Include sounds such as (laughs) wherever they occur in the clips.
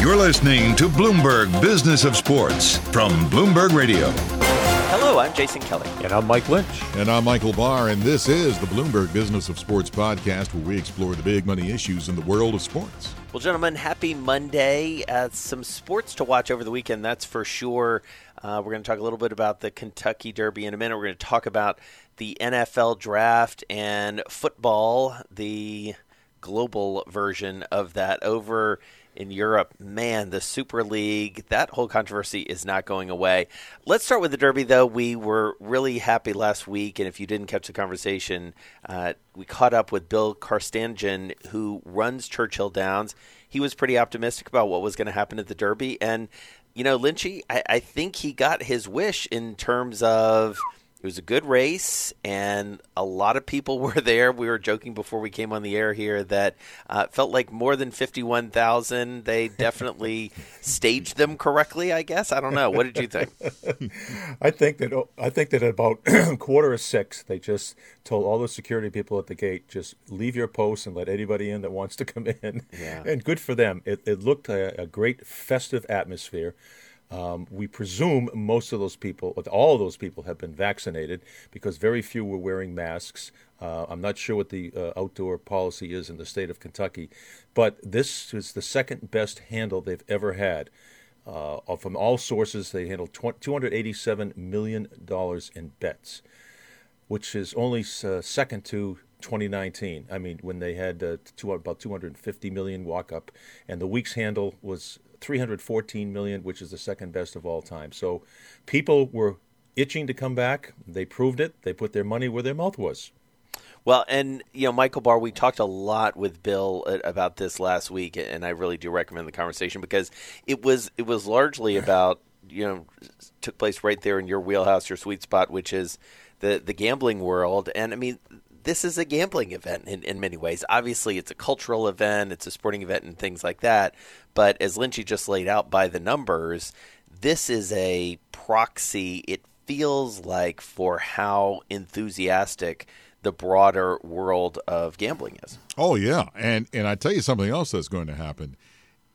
You're listening to Bloomberg Business of Sports from Bloomberg Radio. Hello, I'm Jason Kelly. And I'm Mike Lynch. And I'm Michael Barr, and this is the Bloomberg Business of Sports podcast where we explore the big money issues in the world of sports. Well, gentlemen, happy Monday. Uh, some sports to watch over the weekend, that's for sure. Uh, we're going to talk a little bit about the Kentucky Derby in a minute. We're going to talk about the NFL draft and football, the global version of that over in Europe, man, the Super League, that whole controversy is not going away. Let's start with the Derby, though. We were really happy last week, and if you didn't catch the conversation, uh, we caught up with Bill Carstanjen, who runs Churchill Downs. He was pretty optimistic about what was going to happen at the Derby, and you know, Lynchy, I, I think he got his wish in terms of it was a good race, and a lot of people (laughs) were there. We were joking before we came on the air here that uh, felt like more than fifty-one thousand. They (laughs) definitely staged them correctly. I guess I don't know. What did you think? (laughs) I think that I think that at about (clears throat) quarter of six, they just told all the security people at the gate just leave your posts and let anybody in that wants to come in. Yeah. And good for them. It, it looked a, a great festive atmosphere. Um, we presume most of those people, all of those people, have been vaccinated because very few were wearing masks. Uh, I'm not sure what the uh, outdoor policy is in the state of Kentucky, but this is the second best handle they've ever had. Uh, from all sources, they handled $287 million in bets, which is only uh, second to 2019. I mean, when they had uh, two, about 250 million walk up, and the week's handle was 314 million, which is the second best of all time. So people were itching to come back. They proved it. They put their money where their mouth was. Well, and you know, Michael Barr, we talked a lot with Bill uh, about this last week, and I really do recommend the conversation because it was it was largely about you know took place right there in your wheelhouse, your sweet spot, which is the the gambling world. And I mean, this is a gambling event in, in many ways. Obviously, it's a cultural event, it's a sporting event, and things like that. But as Lynchy just laid out by the numbers, this is a proxy, it feels like, for how enthusiastic the broader world of gambling is. Oh yeah, and and I tell you something else that's going to happen.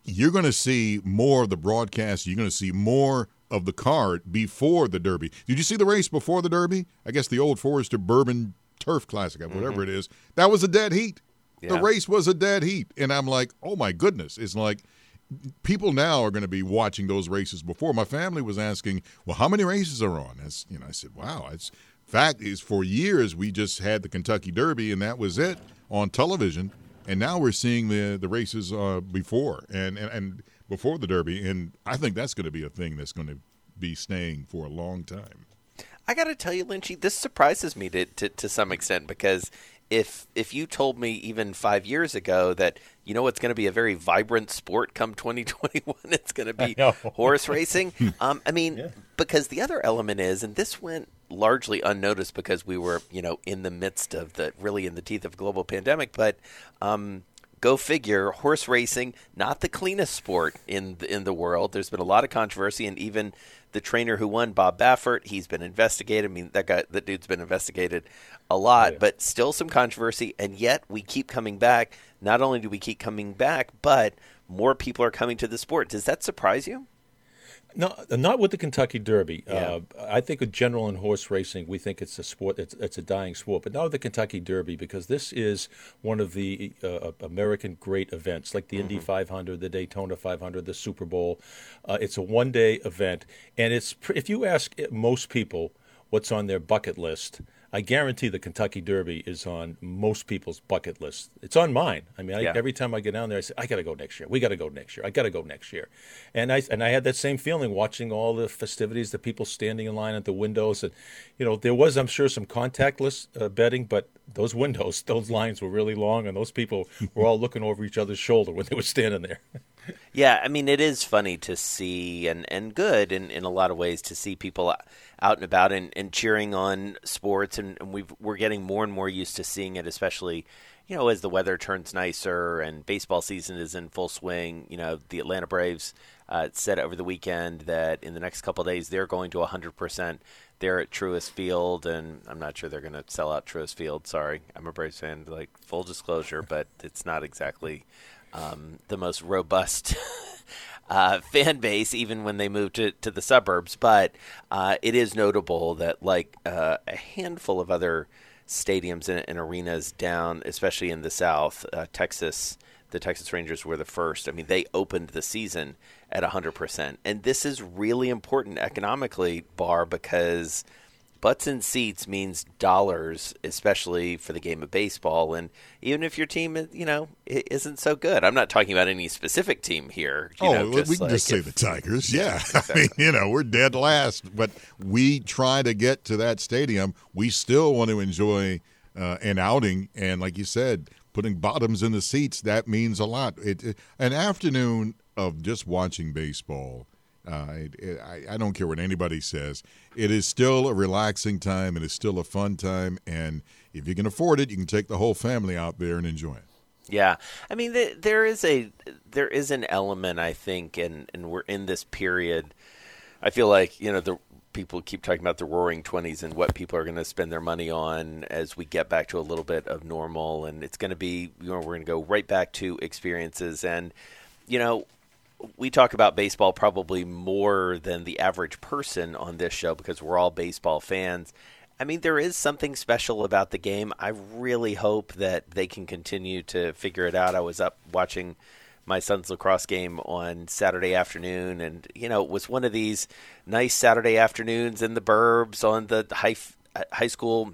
You're going to see more of the broadcast. You're going to see more of the card before the Derby. Did you see the race before the Derby? I guess the Old Forester Bourbon Turf Classic, whatever mm-hmm. it is. That was a dead heat. Yeah. The race was a dead heat, and I'm like, oh my goodness! It's like people now are going to be watching those races before. My family was asking, well, how many races are on? As you know, I said, wow. It's fact is for years we just had the Kentucky Derby and that was it on television, and now we're seeing the the races uh, before and, and and before the Derby, and I think that's going to be a thing that's going to be staying for a long time. I got to tell you, Lynchy, this surprises me to, to, to some extent because if if you told me even five years ago that you know it's going to be a very vibrant sport come (laughs) 2021, it's going to be horse racing. (laughs) Um, I mean, yeah. because the other element is, and this went largely unnoticed because we were you know in the midst of the really in the teeth of global pandemic, but. Um, go figure, horse racing not the cleanest sport in the, in the world. There's been a lot of controversy, and even the trainer who won, Bob Baffert, he's been investigated. I mean, that guy, that dude's been investigated a lot, yeah. but still some controversy. And yet we keep coming back. Not only do we keep coming back, but more people are coming to the sport. Does that surprise you? No, not with the Kentucky Derby. Yeah. Uh, I think in general in horse racing, we think it's a sport. It's, it's a dying sport, but not with the Kentucky Derby because this is one of the uh, American great events, like the mm-hmm. Indy 500, the Daytona 500, the Super Bowl. Uh, it's a one-day event, and it's if you ask most people what's on their bucket list, I guarantee the Kentucky Derby is on most people's bucket list. It's on mine. I mean, I, yeah. every time I get down there, I say, I got to go next year. We got to go next year. I got to go next year. And I and I had that same feeling watching all the festivities, the people standing in line at the windows, and you know, there was, I'm sure, some contactless uh, betting, but those windows, (laughs) those lines were really long, and those people were all looking over each other's shoulder when they were standing there. (laughs) yeah, I mean, it is funny to see, and and good in in a lot of ways to see people out and about and, and cheering on sports, and, and we we're getting more and more used to seeing it, especially you know as the weather turns nicer and baseball season is in full swing. You know, the Atlanta Braves uh, said over the weekend that in the next couple days they're going to 100 percent there at Truist Field, and I'm not sure they're going to sell out Truist Field. Sorry, I'm a Braves fan. Like full disclosure, but it's not exactly um, the most robust (laughs) uh, fan base, even when they moved to, to the suburbs. But uh, it is notable that, like uh, a handful of other stadiums and, and, arenas down, especially in the South, uh, Texas, the Texas Rangers were the first. I mean, they opened the season at 100%. And this is really important economically, Barr, because – butts and seats means dollars, especially for the game of baseball. And even if your team, you know, isn't so good, I'm not talking about any specific team here. oh, know, we can like just say if, the Tigers. Yeah, (laughs) exactly. I mean, you know, we're dead last, but we try to get to that stadium. We still want to enjoy uh, an outing, and like you said, putting bottoms in the seats that means a lot. It, it, an afternoon of just watching baseball uh, it, it, I, I, don't care what anybody says. It is still a relaxing time. It is still a fun time. And if you can afford it, you can take the whole family out there and enjoy it. Yeah, I mean, the, there is a there is an element I think, and and we're in this period. I feel like you know the people keep talking about the roaring 20s and what people are going to spend their money on as we get back to a little bit of normal and it's going to be you know we're going to go right back to experiences and you know we talk about baseball probably more than the average person on this show because we're all baseball fans. I mean, there is something special about the game. I really hope that they can continue to figure it out. I was up watching my son's lacrosse game on Saturday afternoon, and you know, it was one of these nice Saturday afternoons in the burbs on the high uh, high school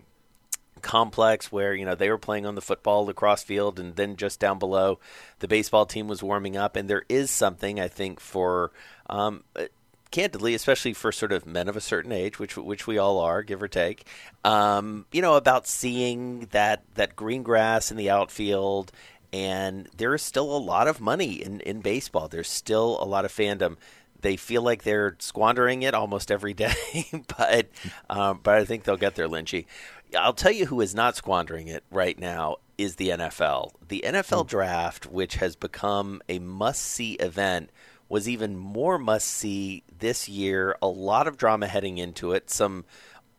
complex where you know they were playing on the football lacrosse field and then just down below the baseball team was warming up. And there is something i think for um, uh, candidly especially for sort of men of a certain age which which we all are give or take um, you know about seeing that that green grass in the outfield. And there is still a lot of money in in baseball. There's still a lot of fandom. They feel like they're squandering it almost every day, (laughs) but um, but I think they'll get there, Lynchy. I'll tell you who is not squandering it right now is the NFL. The NFL hmm. draft, which has become a must see event, was even more must see this year. A lot of drama heading into it, some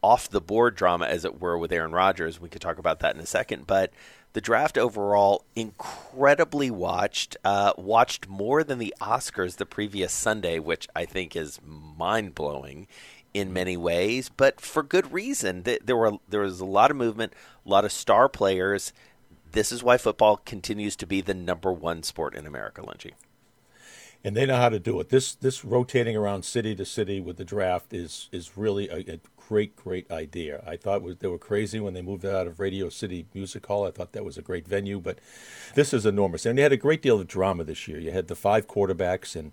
off the board drama, as it were, with Aaron Rodgers. We could talk about that in a second. But the draft overall, incredibly watched, uh, watched more than the Oscars the previous Sunday, which I think is mind blowing in many ways, but for good reason. There were there was a lot of movement, a lot of star players. This is why football continues to be the number one sport in America, Lynchy. And they know how to do it. This this rotating around city to city with the draft is is really a, a great great idea. I thought was, they were crazy when they moved out of Radio City Music Hall. I thought that was a great venue, but this is enormous. And they had a great deal of drama this year. You had the five quarterbacks, and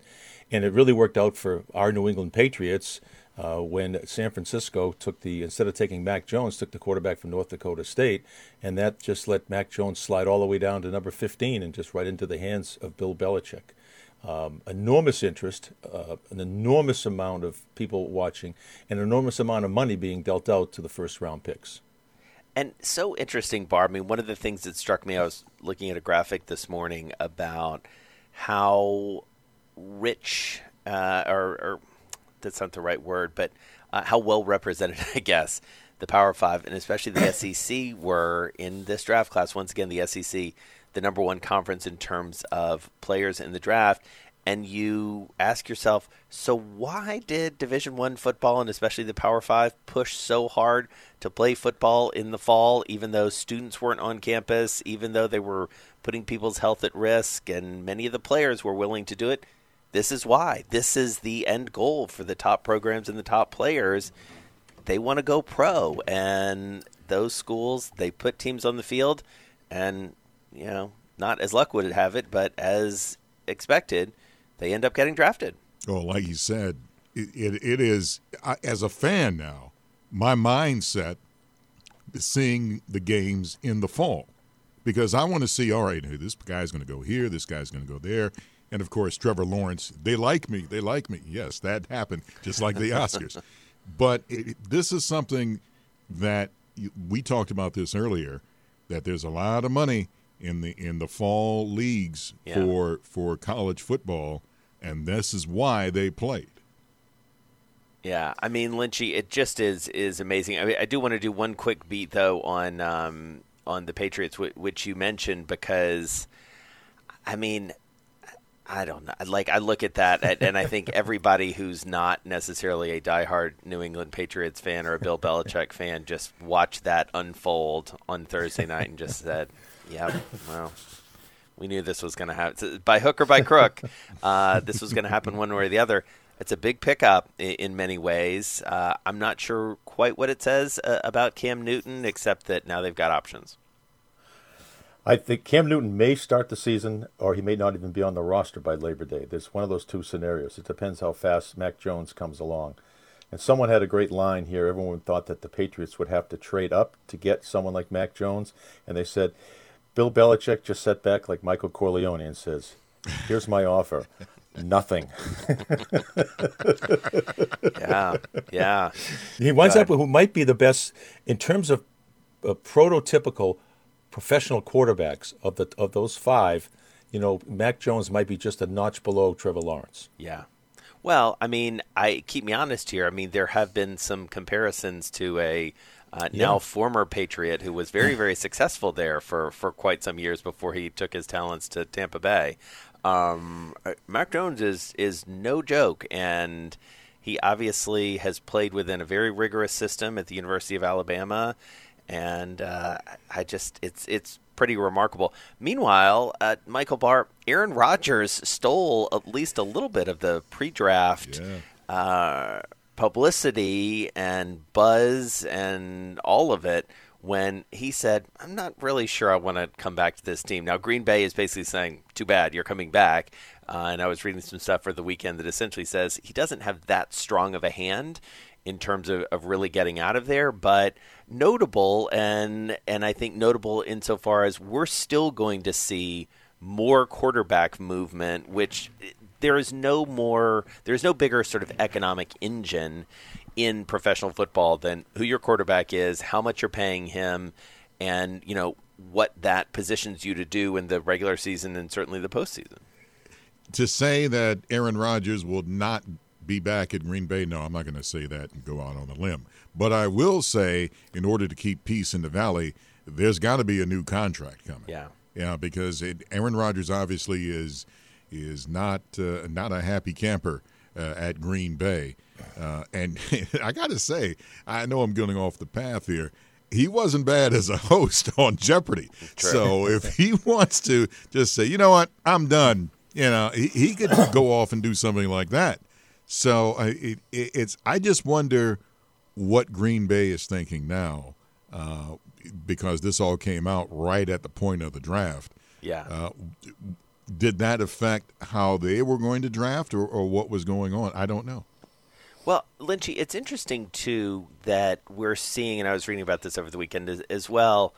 and it really worked out for our New England Patriots uh, when San Francisco took the instead of taking Mac Jones, took the quarterback from North Dakota State, and that just let Mac Jones slide all the way down to number 15 and just right into the hands of Bill Belichick. Um, enormous interest, uh, an enormous amount of people watching, an enormous amount of money being dealt out to the first round picks. And so interesting, Barb. I mean, one of the things that struck me, I was looking at a graphic this morning about how rich uh, or, or that's not the right word, but uh, how well represented, (laughs) I guess, the Power Five and especially the SEC were in this draft class. Once again, the SEC, the number one conference in terms of players in the draft. And you ask yourself, so why did Division One football and especially the Power Five push so hard to play football in the fall, even though students weren't on campus, even though they were putting people's health at risk, and many of the players were willing to do it? this is why. This is the end goal for the top programs and the top players. They want to go pro, and those schools they put teams on the field, and you know, not as luck would have it, but as expected, they end up getting drafted. Oh, like you said, it, it, it is as a fan now. My mindset is seeing the games in the fall because I want to see. All right, this guy's going to go here. This guy's going to go there and of course Trevor Lawrence. They like me. They like me. Yes, that happened, just like the (laughs) Oscars. but it, this is something that we talked about this earlier. That there's a lot of money in the in the fall leagues yeah. for for college football, and this is why they played. Yeah, I mean Lynchy, it just is is amazing. I, mean, I do want to do one quick beat though on um, on the Patriots, which you mentioned, because I mean I don't know. Like I look at that, and I think (laughs) everybody who's not necessarily a diehard New England Patriots fan or a Bill Belichick fan just watched that unfold on Thursday night and just said, "Yep, well, we knew this was going to happen by hook or by crook. Uh, this was going to happen one way or the other." It's a big pickup in, in many ways. Uh, I'm not sure quite what it says uh, about Cam Newton, except that now they've got options. I think Cam Newton may start the season, or he may not even be on the roster by Labor Day. There's one of those two scenarios. It depends how fast Mac Jones comes along. And someone had a great line here. Everyone thought that the Patriots would have to trade up to get someone like Mac Jones, and they said Bill Belichick just sat back like Michael Corleone and says, "Here's my offer." Nothing. (laughs) yeah, yeah. He winds God. up with who might be the best in terms of uh, prototypical professional quarterbacks of the of those five, you know, Mac Jones might be just a notch below Trevor Lawrence. Yeah. Well, I mean, I keep me honest here. I mean, there have been some comparisons to a uh, now former Patriot who was very, very successful there for, for quite some years before he took his talents to Tampa Bay. Um, uh, Mac Jones is is no joke, and he obviously has played within a very rigorous system at the University of Alabama and uh, I just it's it's pretty remarkable. Meanwhile, uh, Michael Barr, Aaron Rodgers stole at least a little bit of the pre-draft yeah. uh, publicity and buzz and all of it when he said, "I'm not really sure I want to come back to this team." Now, Green Bay is basically saying, "Too bad, you're coming back." Uh, and I was reading some stuff for the weekend that essentially says he doesn't have that strong of a hand in terms of, of really getting out of there, but notable and and I think notable insofar as we're still going to see more quarterback movement, which there is no more there's no bigger sort of economic engine in professional football than who your quarterback is, how much you're paying him, and you know what that positions you to do in the regular season and certainly the postseason. To say that Aaron Rodgers will not be back at Green Bay? No, I'm not going to say that and go out on a limb. But I will say, in order to keep peace in the valley, there's got to be a new contract coming. Yeah, yeah, because it, Aaron Rodgers obviously is is not uh, not a happy camper uh, at Green Bay, uh, and (laughs) I got to say, I know I'm getting off the path here. He wasn't bad as a host (laughs) on Jeopardy. True. So if he (laughs) wants to just say, you know what, I'm done, you know, he, he could (coughs) go off and do something like that. So it, it, it's I just wonder what Green Bay is thinking now, uh, because this all came out right at the point of the draft. Yeah. Uh, did that affect how they were going to draft, or, or what was going on? I don't know. Well, Lynchy, it's interesting too that we're seeing, and I was reading about this over the weekend as, as well.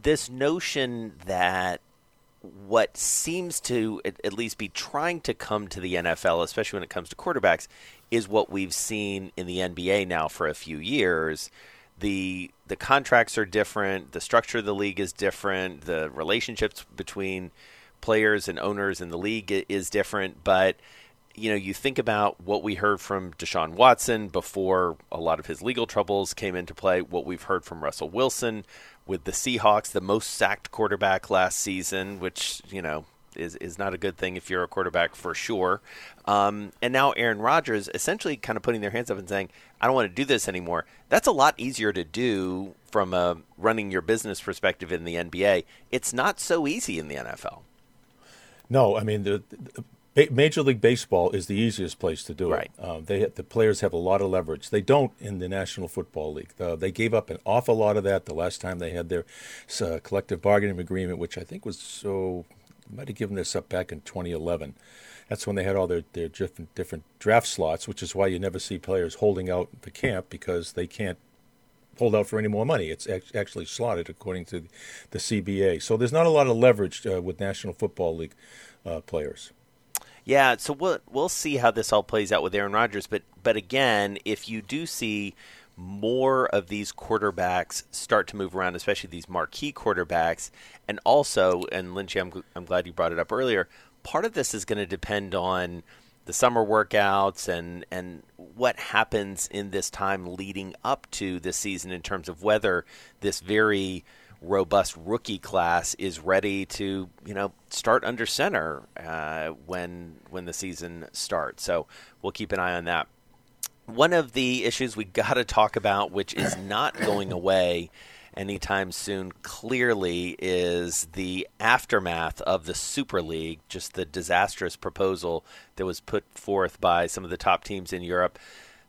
This notion that what seems to at least be trying to come to the NFL, especially when it comes to quarterbacks, is what we've seen in the NBA now for a few years. The the contracts are different, the structure of the league is different, the relationships between players and owners in the league is different, but you know, you think about what we heard from Deshaun Watson before a lot of his legal troubles came into play, what we've heard from Russell Wilson with the Seahawks, the most sacked quarterback last season, which you know is is not a good thing if you're a quarterback for sure. Um, and now Aaron Rodgers essentially kind of putting their hands up and saying, "I don't want to do this anymore." That's a lot easier to do from a running your business perspective in the NBA. It's not so easy in the NFL. No, I mean the, the Major League Baseball is the easiest place to do right. it. Uh, they the players have a lot of leverage. They don't in the National Football League. Uh, they gave up an awful lot of that the last time they had their uh, collective bargaining agreement, which I think was so might have given this up back in 2011. That's when they had all their, their different different draft slots, which is why you never see players holding out the camp because they can't hold out for any more money. It's actually slotted according to the CBA. So there's not a lot of leverage uh, with National Football League uh, players. Yeah, so we'll we'll see how this all plays out with Aaron Rodgers, but but again, if you do see more of these quarterbacks start to move around, especially these marquee quarterbacks, and also, and Lynchy, I'm I'm glad you brought it up earlier. Part of this is going to depend on the summer workouts and and what happens in this time leading up to this season in terms of whether this very robust rookie class is ready to you know start under center uh, when when the season starts. So we'll keep an eye on that. One of the issues we got to talk about, which is not going away anytime soon, clearly is the aftermath of the Super League, just the disastrous proposal that was put forth by some of the top teams in Europe.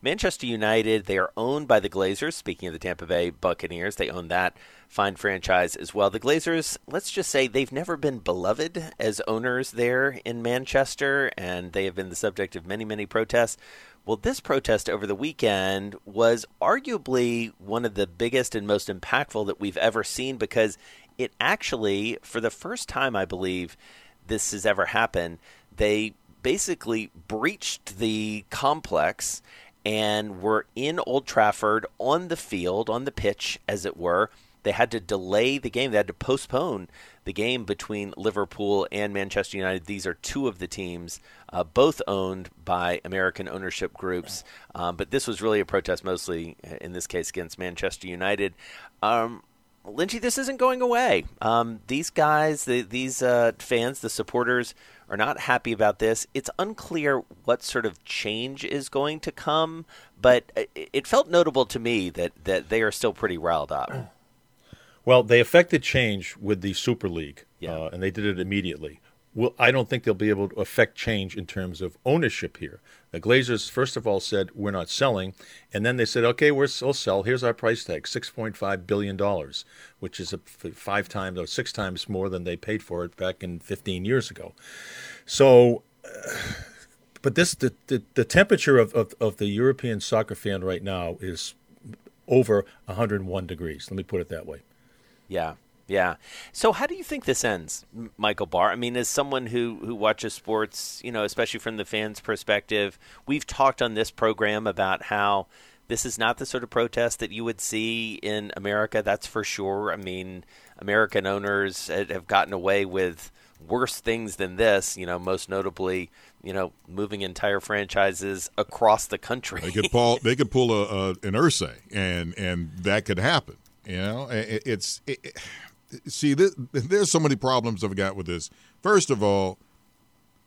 Manchester United, they are owned by the Glazers. Speaking of the Tampa Bay Buccaneers, they own that fine franchise as well. The Glazers, let's just say they've never been beloved as owners there in Manchester, and they have been the subject of many, many protests. Well, this protest over the weekend was arguably one of the biggest and most impactful that we've ever seen because it actually, for the first time, I believe, this has ever happened, they basically breached the complex and were in Old Trafford on the field, on the pitch, as it were. They had to delay the game. They had to postpone the game between Liverpool and Manchester United. These are two of the teams, uh, both owned by American ownership groups. Um, but this was really a protest, mostly uh, in this case against Manchester United. Um, Lynchy, this isn't going away. Um, these guys, the, these uh, fans, the supporters, are not happy about this. It's unclear what sort of change is going to come, but it felt notable to me that, that they are still pretty riled up. Well, they affected change with the Super League, yeah. uh, and they did it immediately. Well, I don't think they'll be able to affect change in terms of ownership here. The Glazers, first of all, said we're not selling, and then they said, okay, we'll sell. Here's our price tag, six point five billion dollars, which is a five times or six times more than they paid for it back in 15 years ago. So, uh, (sighs) but this the, the, the temperature of, of, of the European soccer fan right now is over 101 degrees. Let me put it that way. Yeah. Yeah. So how do you think this ends, Michael Barr? I mean, as someone who, who watches sports, you know, especially from the fans' perspective, we've talked on this program about how this is not the sort of protest that you would see in America, that's for sure. I mean, American owners have gotten away with worse things than this, you know, most notably, you know, moving entire franchises across the country. They could pull they could pull a, a an Irsay and and that could happen. You know, it, it's it, it, see this, there's so many problems I've got with this. First of all,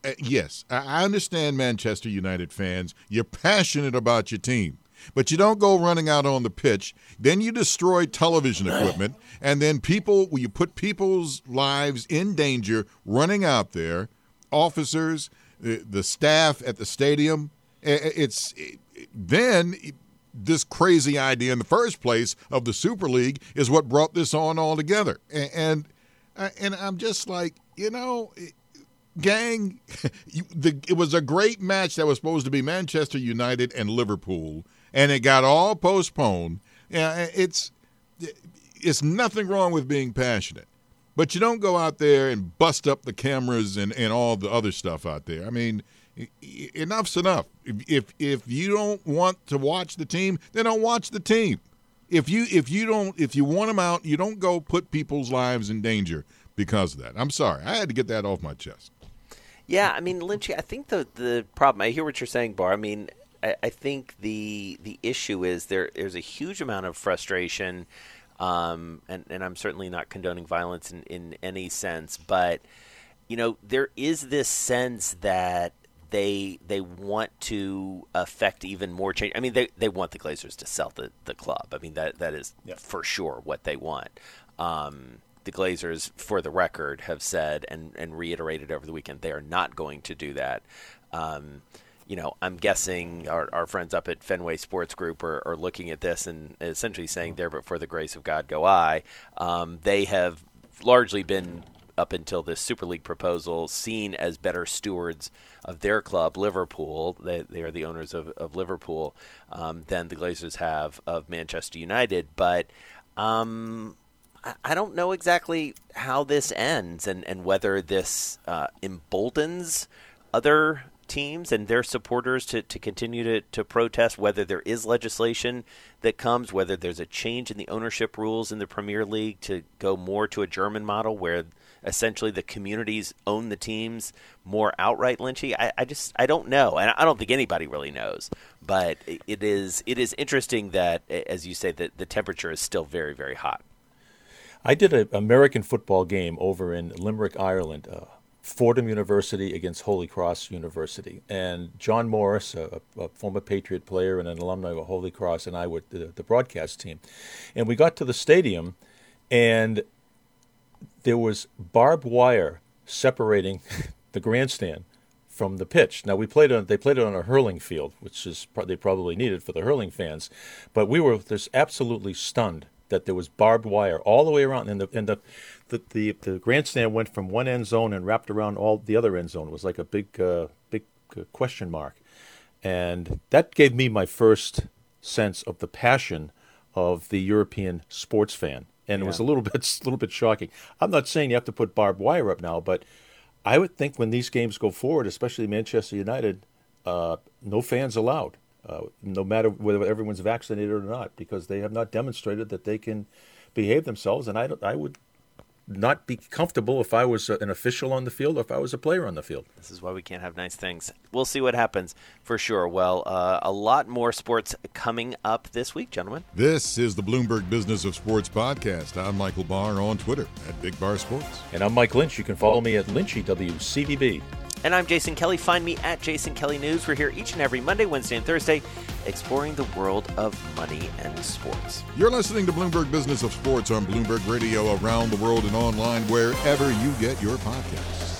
uh, yes, I understand Manchester United fans. You're passionate about your team, but you don't go running out on the pitch. Then you destroy television equipment, and then people, you put people's lives in danger running out there. Officers, the, the staff at the stadium. Eh, eh, it's it, then this crazy idea in the first place of the Super League is what brought this on altogether. And and, uh, and I'm just like, you know, gang, (laughs) it was a great match that was supposed to be Manchester United and Liverpool, and it got all postponed. Yeah, it's it's nothing wrong with being passionate, but you don't go out there and bust up the cameras and, and all the other stuff out there. I mean, enough's enough. If if you don't want to watch the team, then don't watch the team. If you if you don't if you want them out, you don't go put people's lives in danger because of that. I'm sorry, I had to get that off my chest. Yeah, I mean, Lynchy, I think the the problem. I hear what you're saying, Barr. I mean, I, I think the the issue is there. There's a huge amount of frustration, um, and and I'm certainly not condoning violence in in any sense, but you know, there is this sense that they they want to affect even more change. I mean, they, they want the Glazers to sell the, the club. I mean, that that is yep. for sure what they want. Um, the Glazers, for the record, have said and, and reiterated over the weekend they are not going to do that. Um, you know, I'm guessing our, our friends up at Fenway Sports Group are, are looking at this and essentially saying, "There, but for the grace of God, go I." Um, they have largely been up until this Super League proposal seen as better stewards of their club, Liverpool. They, they are the owners of, of Liverpool um, than the Glazers have of Manchester United. But um, I, I, don't know exactly how this ends and, and whether this uh, emboldens other teams and their supporters to, to continue to, to protest, whether there is legislation that comes, whether there's a change in the ownership rules in the Premier League to go more to a German model where – essentially the communities own the teams more outright lynchy I, I, just i don't know and i don't think anybody really knows but it is it is interesting that as you say that the temperature is still very very hot I did an American football game over in Limerick, Ireland. Uh, Fordham University against Holy Cross University. And John Morris, a, a, former Patriot player and an alumni of Holy Cross, and I were the, the broadcast team. And we got to the stadium, and there was barbed wire separating (laughs) the grandstand from the pitch. Now we played on they played it on a hurling field, which is they probably needed for the hurling fans, but we were just absolutely stunned that there was barbed wire all the way around, and the and the the, the, the grandstand went from one end zone and wrapped around all the other end zone. It was like a big uh, big uh, question mark, and that gave me my first sense of the passion of the European sports fan, and yeah. it was a little (laughs) bit a little bit shocking. I'm not saying you have to put barbed wire up now, but I would think when these games go forward, especially Manchester United, uh, no fans allowed, uh, no matter whether everyone's vaccinated or not, because they have not demonstrated that they can behave themselves. And I, I would not be comfortable if I was an official on the field or if I was a player on the field. This is why we can't have nice things. We'll see what happens for sure. Well, uh, a lot more sports coming up this week, gentlemen. This is the Bloomberg Business of Sports podcast. I'm Michael Barr on Twitter at Big Bar Sports. And I'm Mike Lynch. You can follow me at LynchyWCVB. And I'm Jason Kelly. Find me at Jason Kelly News. We're here each and every Monday, Wednesday, and Thursday exploring the world of money and sports. You're listening to Bloomberg Business of Sports on Bloomberg Radio around the world and online wherever you get your podcasts.